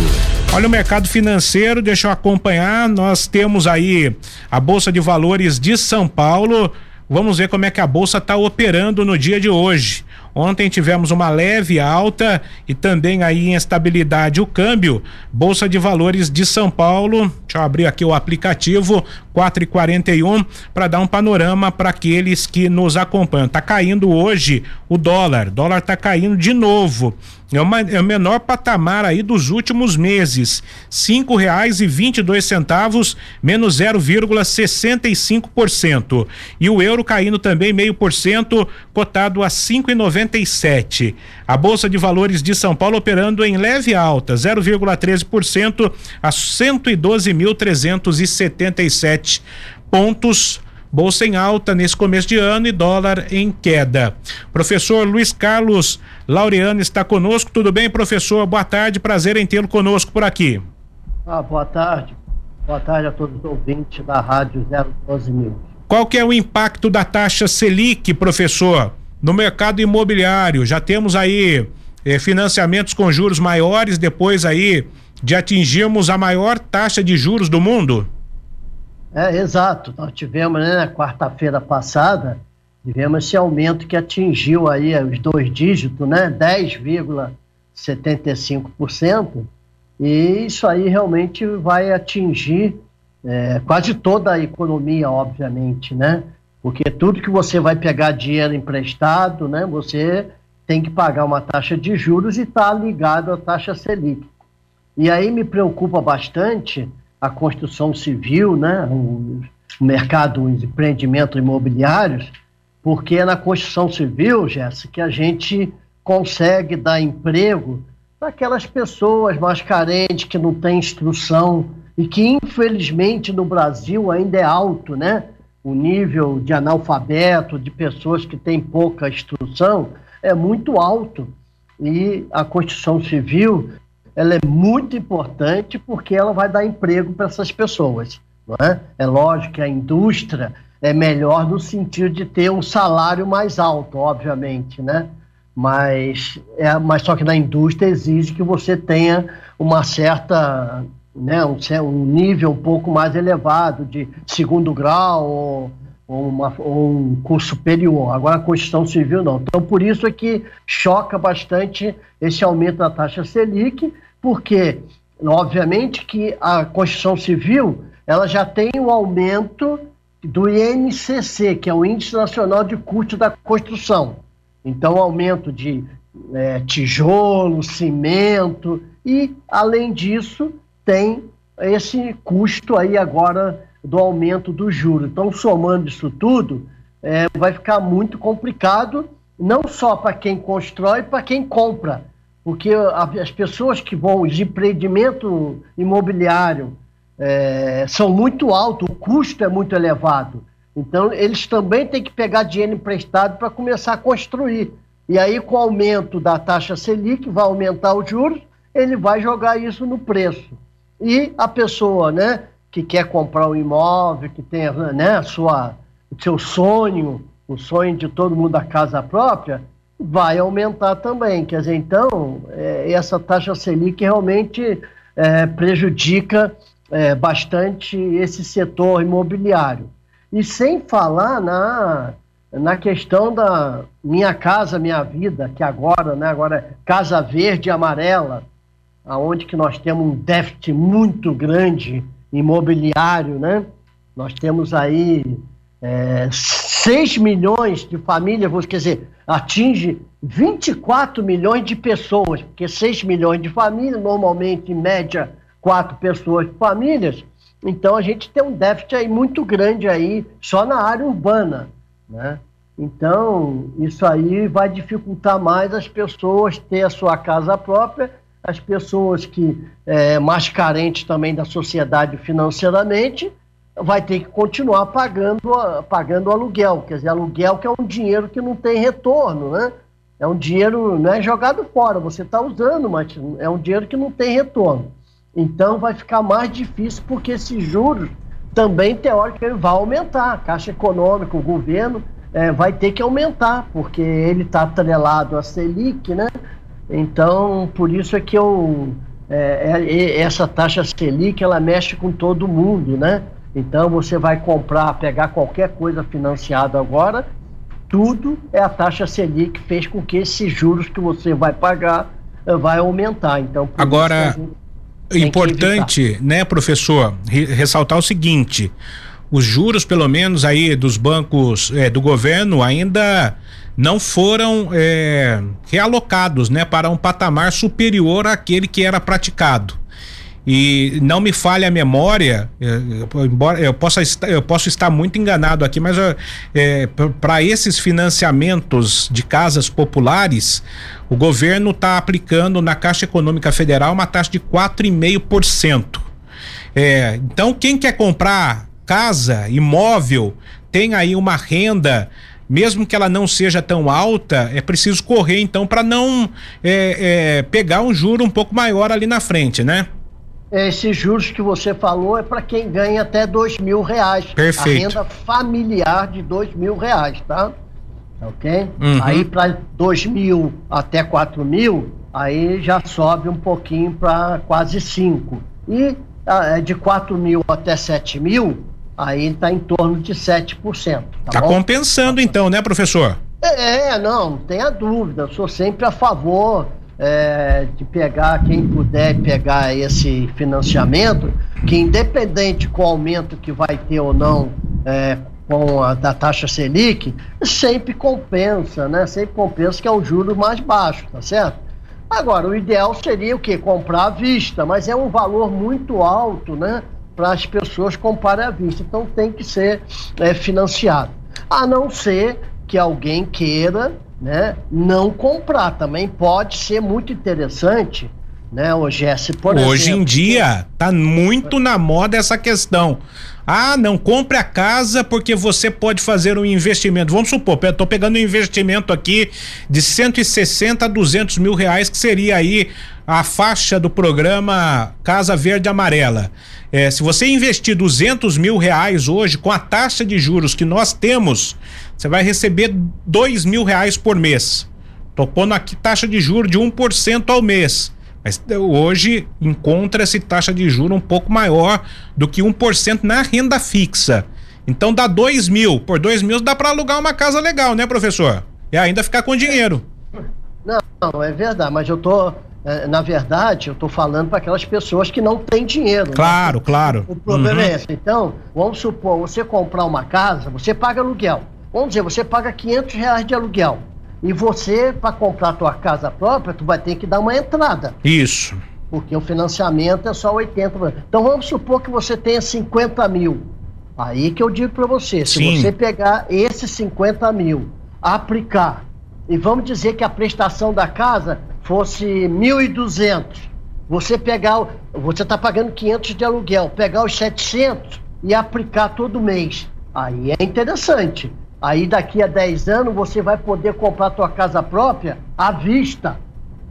Olha o mercado financeiro, deixa eu acompanhar. Nós temos aí a Bolsa de Valores de São Paulo Vamos ver como é que a bolsa está operando no dia de hoje. Ontem tivemos uma leve alta e também aí em estabilidade o câmbio. Bolsa de Valores de São Paulo, deixa eu abrir aqui o aplicativo 4 e 41 para dar um panorama para aqueles que nos acompanham. Tá caindo hoje o dólar, dólar tá caindo de novo. É, uma, é o menor patamar aí dos últimos meses. Cinco reais e vinte e dois centavos, menos 0,65%. E o euro caindo também meio por cento, cotado a cinco e noventa e sete. A Bolsa de Valores de São Paulo operando em leve alta, 0,13% a cento e doze mil trezentos e setenta e sete pontos bolsa em alta nesse começo de ano e dólar em queda. Professor Luiz Carlos Laureano está conosco. Tudo bem, professor? Boa tarde, prazer em tê-lo conosco por aqui. Ah, boa tarde. Boa tarde a todos os ouvintes da Rádio 012 Mil. Qual que é o impacto da taxa Selic, professor, no mercado imobiliário? Já temos aí eh, financiamentos com juros maiores depois aí de atingirmos a maior taxa de juros do mundo? É, exato. Nós tivemos, né, na quarta-feira passada, tivemos esse aumento que atingiu aí os dois dígitos, né, 10,75%, e isso aí realmente vai atingir é, quase toda a economia, obviamente, né, porque tudo que você vai pegar dinheiro emprestado, né, você tem que pagar uma taxa de juros e está ligado à taxa Selic. E aí me preocupa bastante a construção civil, né, o mercado, os empreendimentos imobiliários, porque é na construção civil, Jéssica, que a gente consegue dar emprego para aquelas pessoas mais carentes que não têm instrução e que, infelizmente, no Brasil ainda é alto, né? O nível de analfabeto, de pessoas que têm pouca instrução, é muito alto. E a construção civil ela é muito importante porque ela vai dar emprego para essas pessoas. Não é? é lógico que a indústria é melhor no sentido de ter um salário mais alto, obviamente, né? Mas, é, mas só que na indústria exige que você tenha uma certa, né, um, um nível um pouco mais elevado de segundo grau ou, ou, uma, ou um curso superior. Agora a construção civil não. Então por isso é que choca bastante esse aumento da taxa Selic, porque, obviamente, que a Constituição Civil ela já tem o aumento do INCC, que é o Índice Nacional de Custo da Construção. Então, aumento de é, tijolo, cimento e, além disso, tem esse custo aí agora do aumento do juro. Então, somando isso tudo, é, vai ficar muito complicado, não só para quem constrói, para quem compra porque as pessoas que vão de empreendimento imobiliário é, são muito altos, o custo é muito elevado. Então, eles também têm que pegar dinheiro emprestado para começar a construir. E aí, com o aumento da taxa Selic, vai aumentar os juros, ele vai jogar isso no preço. E a pessoa né, que quer comprar um imóvel, que tem né, a sua, o seu sonho, o sonho de todo mundo da casa própria, vai aumentar também. Quer dizer, então, é, essa taxa Selic realmente é, prejudica é, bastante esse setor imobiliário. E sem falar na, na questão da Minha Casa Minha Vida, que agora, né, agora é Casa Verde e Amarela, aonde que nós temos um déficit muito grande imobiliário, né? Nós temos aí é, 6 milhões de famílias, quer dizer, atinge 24 milhões de pessoas, porque 6 milhões de famílias, normalmente, em média, quatro pessoas por famílias, então a gente tem um déficit aí muito grande aí só na área urbana, né? Então, isso aí vai dificultar mais as pessoas ter a sua casa própria, as pessoas que é, mais carentes também da sociedade financeiramente, vai ter que continuar pagando, pagando aluguel. Quer dizer, aluguel que é um dinheiro que não tem retorno, né? É um dinheiro, não é jogado fora, você está usando, mas é um dinheiro que não tem retorno. Então vai ficar mais difícil porque esses juros também, teoricamente, vai aumentar. A Caixa Econômica, o governo, é, vai ter que aumentar, porque ele está atrelado à Selic, né? Então, por isso é que eu, é, é, essa taxa Selic, ela mexe com todo mundo, né? Então você vai comprar, pegar qualquer coisa financiada agora, tudo é a taxa Selic que fez com que esses juros que você vai pagar eh, vai aumentar. Então agora importante, né, professor, ressaltar o seguinte: os juros, pelo menos aí dos bancos é, do governo, ainda não foram é, realocados, né, para um patamar superior àquele que era praticado. E não me falha a memória, embora eu possa estar, eu posso estar muito enganado aqui, mas é, para esses financiamentos de casas populares, o governo está aplicando na Caixa Econômica Federal uma taxa de 4,5%. É, então, quem quer comprar casa, imóvel, tem aí uma renda mesmo que ela não seja tão alta, é preciso correr então para não é, é, pegar um juro um pouco maior ali na frente, né? esses juros que você falou é para quem ganha até dois mil reais. Perfeito. A renda familiar de dois mil reais, tá? Ok? Uhum. Aí para dois mil até quatro mil, aí já sobe um pouquinho para quase cinco. E ah, é de quatro mil até sete mil, aí está em torno de 7%. Tá, tá compensando então, né, professor? É, não, não tenha dúvida. Eu sou sempre a favor é, de pegar, quem puder pegar esse financiamento, que independente com o aumento que vai ter ou não é, com a da taxa Selic, sempre compensa, né? Sempre compensa que é um juro mais baixo, tá certo? Agora, o ideal seria o quê? Comprar à vista, mas é um valor muito alto, né? Para as pessoas comprarem à vista. Então tem que ser é, financiado. A não ser que alguém queira né, não comprar. Também pode ser muito interessante, né, o Jesse, por Hoje exemplo, em dia tá muito na moda essa questão. Ah, não compre a casa porque você pode fazer um investimento. Vamos supor, tô pegando um investimento aqui de 160 a 200 mil reais, que seria aí a faixa do programa Casa Verde Amarela. É, se você investir 200 mil reais hoje, com a taxa de juros que nós temos, você vai receber dois mil reais por mês. Tô pondo aqui taxa de juros de 1% ao mês. Mas hoje encontra-se taxa de juros um pouco maior do que 1% na renda fixa. Então dá dois mil. Por dois mil dá para alugar uma casa legal, né, professor? E ainda ficar com dinheiro. Não, não é verdade, mas eu tô. É, na verdade, eu estou falando para aquelas pessoas que não têm dinheiro. Né? Claro, né? claro. O problema é uhum. é esse. Então, vamos supor, você comprar uma casa, você paga aluguel. Vamos dizer, você paga 500 reais de aluguel. E você, para comprar a tua casa própria, tu vai ter que dar uma entrada. Isso. Porque o financiamento é só 80. Então vamos supor que você tenha 50 mil. Aí que eu digo para você, se Sim. você pegar esses 50 mil, aplicar, e vamos dizer que a prestação da casa fosse 1.200, você pegar, você está pagando 500 de aluguel, pegar os 700 e aplicar todo mês, aí é interessante. Aí daqui a 10 anos você vai poder comprar tua casa própria à vista,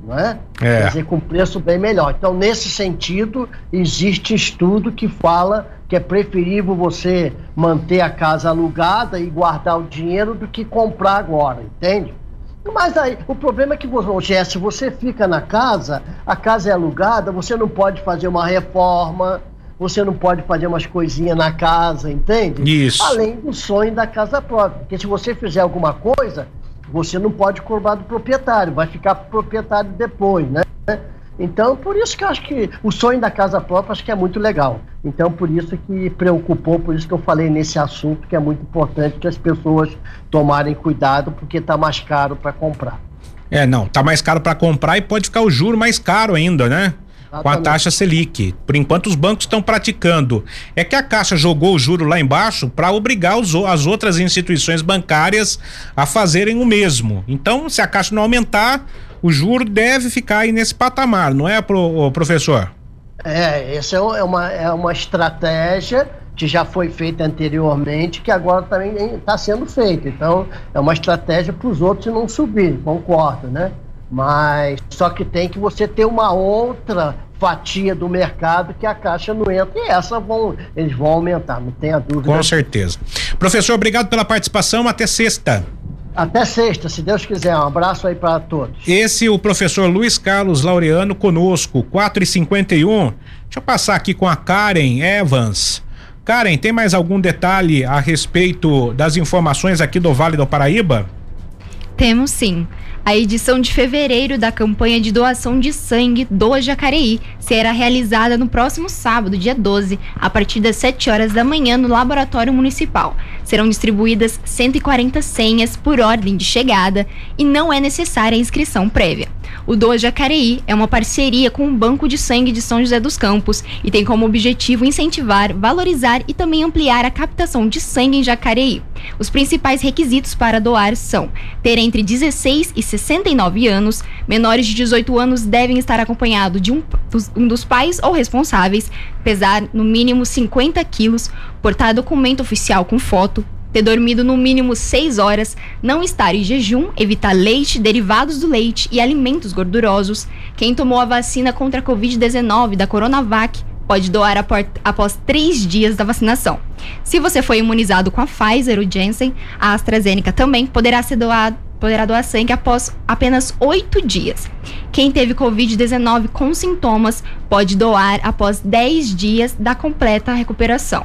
não é? é? Quer dizer, com preço bem melhor. Então, nesse sentido, existe estudo que fala que é preferível você manter a casa alugada e guardar o dinheiro do que comprar agora, entende? Mas aí, o problema é que, você, se você fica na casa, a casa é alugada, você não pode fazer uma reforma, você não pode fazer umas coisinhas na casa, entende? Isso. Além do sonho da casa própria. Porque se você fizer alguma coisa, você não pode cobrar do proprietário, vai ficar pro proprietário depois, né? Então, por isso que eu acho que o sonho da casa própria acho que é muito legal. Então, por isso que preocupou, por isso que eu falei nesse assunto que é muito importante que as pessoas tomarem cuidado, porque está mais caro para comprar. É, não, tá mais caro para comprar e pode ficar o juro mais caro ainda, né? Com a taxa Selic. Por enquanto, os bancos estão praticando. É que a Caixa jogou o juro lá embaixo para obrigar os, as outras instituições bancárias a fazerem o mesmo. Então, se a Caixa não aumentar, o juro deve ficar aí nesse patamar, não é, pro, professor? É, essa é, é uma, é uma estratégia que já foi feita anteriormente, que agora também está sendo feita. Então, é uma estratégia para os outros não subirem, concordo, né? Mas só que tem que você ter uma outra fatia do mercado que a Caixa não entra. E essa vão, eles vão aumentar, não tenha dúvida. Com certeza. Professor, obrigado pela participação. Até sexta. Até sexta, se Deus quiser. Um abraço aí para todos. Esse o professor Luiz Carlos Laureano conosco, 4 e 51 Deixa eu passar aqui com a Karen Evans. Karen, tem mais algum detalhe a respeito das informações aqui do Vale do Paraíba? Temos sim. A edição de fevereiro da campanha de doação de sangue do Jacareí será realizada no próximo sábado, dia 12, a partir das 7 horas da manhã no Laboratório Municipal. Serão distribuídas 140 senhas por ordem de chegada e não é necessária inscrição prévia. O Doa Jacareí é uma parceria com o Banco de Sangue de São José dos Campos e tem como objetivo incentivar, valorizar e também ampliar a captação de sangue em Jacareí. Os principais requisitos para doar são ter entre 16 e 69 anos, menores de 18 anos devem estar acompanhados de um, um dos pais ou responsáveis, pesar no mínimo 50 quilos, portar documento oficial com foto, ter dormido no mínimo 6 horas, não estar em jejum, evitar leite, derivados do leite e alimentos gordurosos. Quem tomou a vacina contra a Covid-19 da Coronavac pode doar após três dias da vacinação. Se você foi imunizado com a Pfizer ou Janssen, a AstraZeneca também poderá ser doado poderá doar sangue após apenas oito dias. Quem teve Covid-19 com sintomas pode doar após 10 dias da completa recuperação.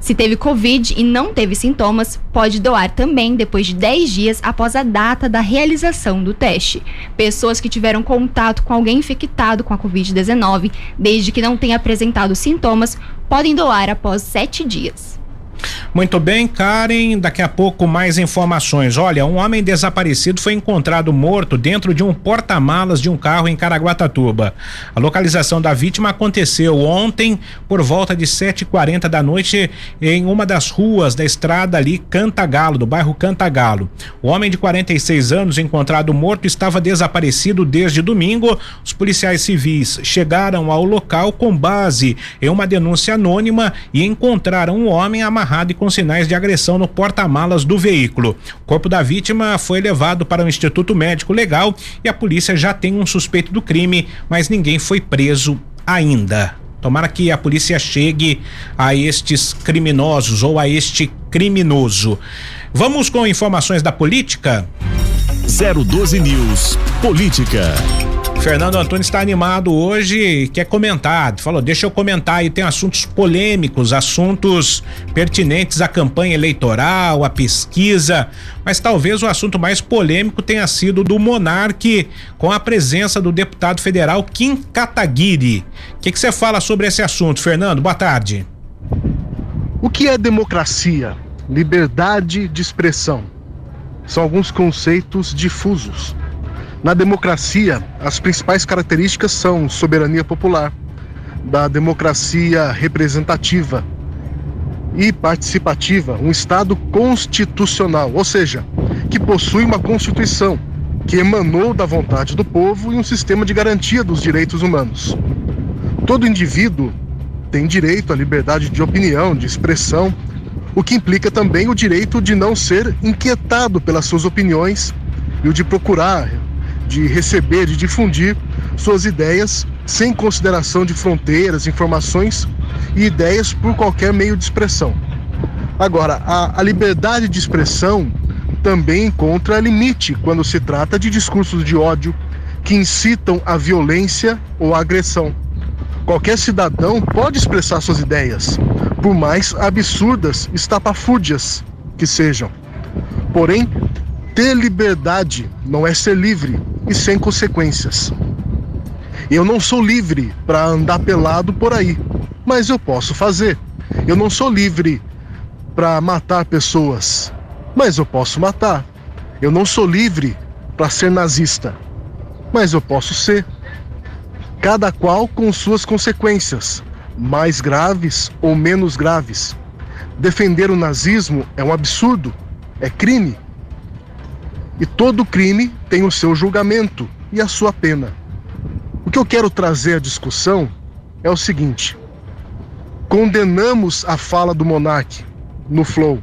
Se teve Covid e não teve sintomas, pode doar também depois de 10 dias após a data da realização do teste. Pessoas que tiveram contato com alguém infectado com a Covid-19, desde que não tenha apresentado sintomas, podem doar após 7 dias. Muito bem, Karen, daqui a pouco mais informações. Olha, um homem desaparecido foi encontrado morto dentro de um porta-malas de um carro em Caraguatatuba. A localização da vítima aconteceu ontem por volta de 7h40 da noite em uma das ruas da estrada ali Cantagalo, do bairro Cantagalo. O homem de 46 anos encontrado morto estava desaparecido desde domingo. Os policiais civis chegaram ao local com base em uma denúncia anônima e encontraram um homem amarrado amarrado e com sinais de agressão no porta-malas do veículo. O corpo da vítima foi levado para o Instituto Médico Legal e a polícia já tem um suspeito do crime, mas ninguém foi preso ainda. Tomara que a polícia chegue a estes criminosos ou a este criminoso. Vamos com informações da política? 012 News Política. Fernando Antunes está animado hoje quer comentar. Falou, deixa eu comentar aí, tem assuntos polêmicos, assuntos pertinentes à campanha eleitoral, à pesquisa, mas talvez o assunto mais polêmico tenha sido do Monarque com a presença do deputado federal Kim Kataguiri. O que você fala sobre esse assunto, Fernando? Boa tarde. O que é democracia? Liberdade de expressão. São alguns conceitos difusos na democracia, as principais características são soberania popular, da democracia representativa e participativa, um Estado constitucional, ou seja, que possui uma Constituição que emanou da vontade do povo e um sistema de garantia dos direitos humanos. Todo indivíduo tem direito à liberdade de opinião, de expressão, o que implica também o direito de não ser inquietado pelas suas opiniões e o de procurar de receber, de difundir suas ideias sem consideração de fronteiras, informações e ideias por qualquer meio de expressão. Agora, a, a liberdade de expressão também encontra limite quando se trata de discursos de ódio que incitam a violência ou a agressão. Qualquer cidadão pode expressar suas ideias, por mais absurdas, estapafúrdias que sejam. Porém, ter liberdade não é ser livre e sem consequências. Eu não sou livre para andar pelado por aí, mas eu posso fazer. Eu não sou livre para matar pessoas, mas eu posso matar. Eu não sou livre para ser nazista, mas eu posso ser. Cada qual com suas consequências, mais graves ou menos graves. Defender o nazismo é um absurdo, é crime. E todo crime tem o seu julgamento e a sua pena. O que eu quero trazer à discussão é o seguinte: condenamos a fala do monarque no Flow.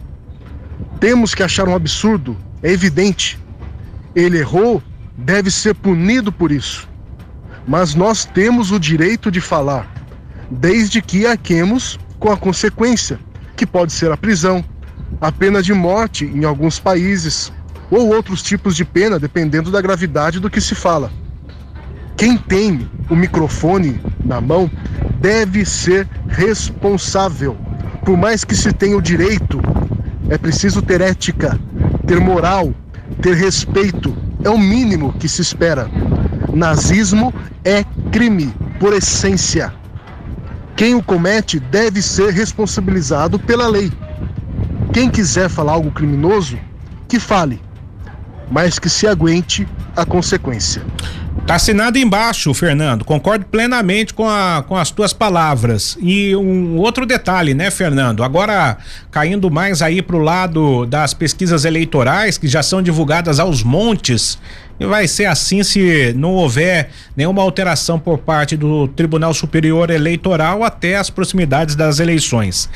Temos que achar um absurdo, é evidente. Ele errou, deve ser punido por isso. Mas nós temos o direito de falar, desde que arquemos com a consequência, que pode ser a prisão, a pena de morte em alguns países, ou outros tipos de pena, dependendo da gravidade do que se fala. Quem tem o microfone na mão deve ser responsável Por mais que se tenha o direito, é preciso ter ética, ter moral, ter respeito. É o mínimo que se espera. Nazismo é crime por essência. Quem o comete deve ser responsabilizado pela lei. Quem quiser falar algo criminoso, que fale, mas que se aguente a consequência. Tá assinado embaixo, Fernando. Concordo plenamente com, a, com as tuas palavras. E um outro detalhe, né, Fernando? Agora, caindo mais aí pro lado das pesquisas eleitorais, que já são divulgadas aos montes, e vai ser assim se não houver nenhuma alteração por parte do Tribunal Superior Eleitoral até as proximidades das eleições.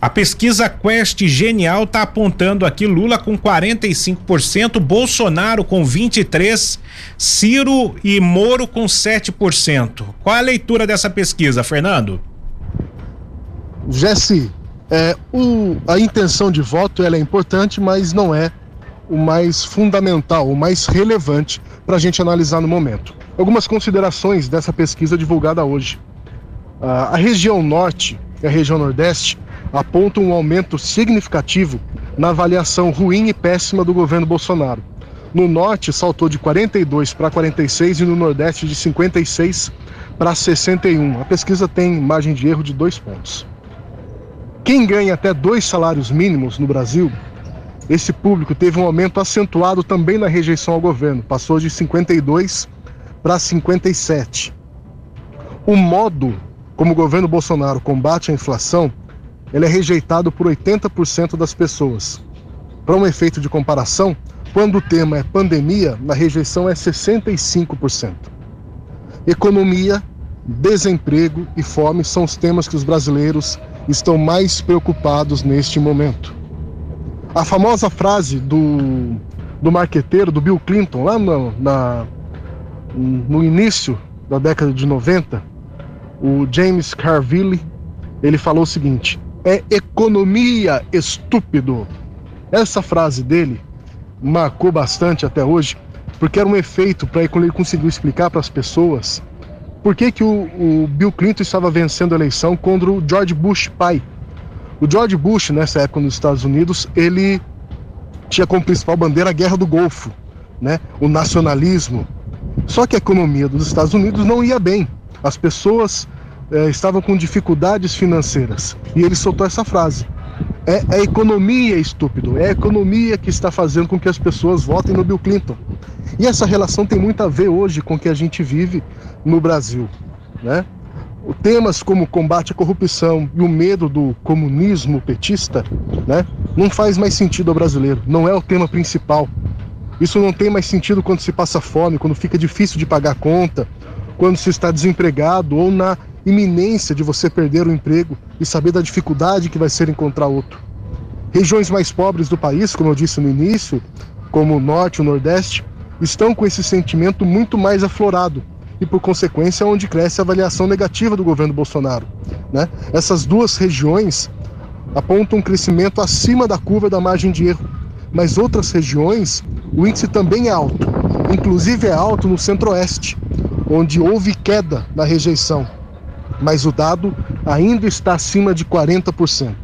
A pesquisa Quest Genial está apontando aqui Lula com 45%, Bolsonaro com 23%, Ciro e Moro com 7%. Qual a leitura dessa pesquisa, Fernando? Jesse, é, o, a intenção de voto ela é importante, mas não é o mais fundamental, o mais relevante para a gente analisar no momento. Algumas considerações dessa pesquisa divulgada hoje. A região norte e a região nordeste apontam um aumento significativo na avaliação ruim e péssima do governo Bolsonaro. No norte, saltou de 42 para 46 e no nordeste, de 56 para 61. A pesquisa tem margem de erro de dois pontos. Quem ganha até dois salários mínimos no Brasil, esse público teve um aumento acentuado também na rejeição ao governo, passou de 52 para 57. O modo como o governo Bolsonaro combate a inflação ele é rejeitado por 80% das pessoas. Para um efeito de comparação, quando o tema é pandemia, a rejeição é 65%. Economia, desemprego e fome são os temas que os brasileiros estão mais preocupados neste momento. A famosa frase do, do marqueteiro, do Bill Clinton, lá no, na, no início da década de 90, o James Carville, ele falou o seguinte: é economia, estúpido. Essa frase dele marcou bastante até hoje, porque era um efeito para ele conseguir explicar para as pessoas por que, que o, o, Bill Clinton estava vencendo a eleição contra o George Bush pai. O George Bush, nessa época nos Estados Unidos, ele tinha como principal bandeira a Guerra do Golfo, né? o nacionalismo. Só que a economia dos Estados Unidos não ia bem. As pessoas é, estavam com dificuldades financeiras. E ele soltou essa frase. É, é a economia, estúpido. É a economia que está fazendo com que as pessoas votem no Bill Clinton. E essa relação tem muito a ver hoje com o que a gente vive no Brasil. Né? Temas como combate à corrupção e o medo do comunismo petista né, não faz mais sentido ao brasileiro. Não é o tema principal. Isso não tem mais sentido quando se passa fome, quando fica difícil de pagar conta, quando se está desempregado ou na iminência de você perder o emprego e saber da dificuldade que vai ser encontrar outro. Regiões mais pobres do país, como eu disse no início, como o norte e o nordeste, estão com esse sentimento muito mais aflorado e, por consequência, é onde cresce a avaliação negativa do governo Bolsonaro. Né? Essas duas regiões apontam um crescimento acima da curva da margem de erro, mas outras regiões o índice também é alto, inclusive é alto no centro-oeste, onde houve queda na rejeição mas o dado ainda está acima de 40%.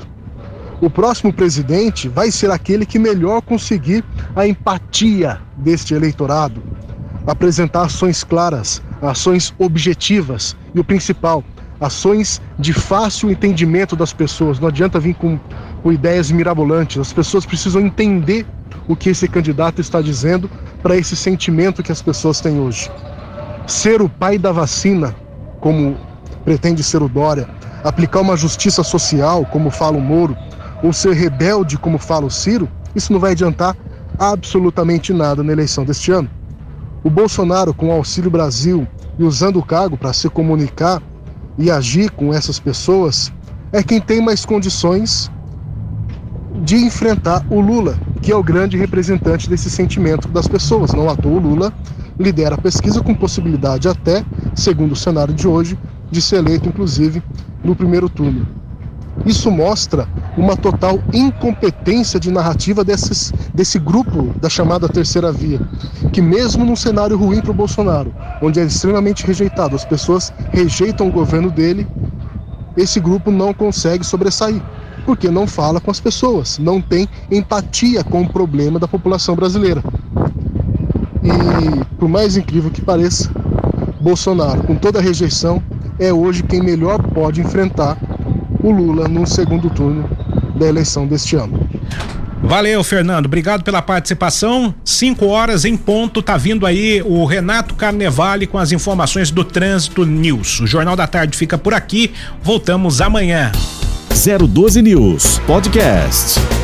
O próximo presidente vai ser aquele que melhor conseguir a empatia deste eleitorado, apresentar ações claras, ações objetivas e o principal, ações de fácil entendimento das pessoas. Não adianta vir com, com ideias mirabolantes, as pessoas precisam entender o que esse candidato está dizendo para esse sentimento que as pessoas têm hoje. Ser o pai da vacina, como pretende ser o Dória, aplicar uma justiça social, como fala o Moro, ou ser rebelde, como fala o Ciro, isso não vai adiantar absolutamente nada na eleição deste ano. O Bolsonaro, com o Auxílio Brasil e usando o cargo para se comunicar e agir com essas pessoas, é quem tem mais condições de enfrentar o Lula, que é o grande representante desse sentimento das pessoas. Não à toa o Lula lidera a pesquisa com possibilidade até, segundo o cenário de hoje, de ser eleito, inclusive, no primeiro turno. Isso mostra uma total incompetência de narrativa desses, desse grupo da chamada terceira via, que mesmo num cenário ruim para o Bolsonaro, onde é extremamente rejeitado, as pessoas rejeitam o governo dele, esse grupo não consegue sobressair. porque não fala com as pessoas, não tem empatia com o problema da população brasileira. E, por mais incrível que pareça, Bolsonaro, com toda a rejeição, é hoje quem melhor pode enfrentar o Lula no segundo turno da eleição deste ano. Valeu, Fernando. Obrigado pela participação. Cinco horas em ponto. Tá vindo aí o Renato Carnevale com as informações do Trânsito News. O Jornal da Tarde fica por aqui. Voltamos amanhã. 012 News Podcast.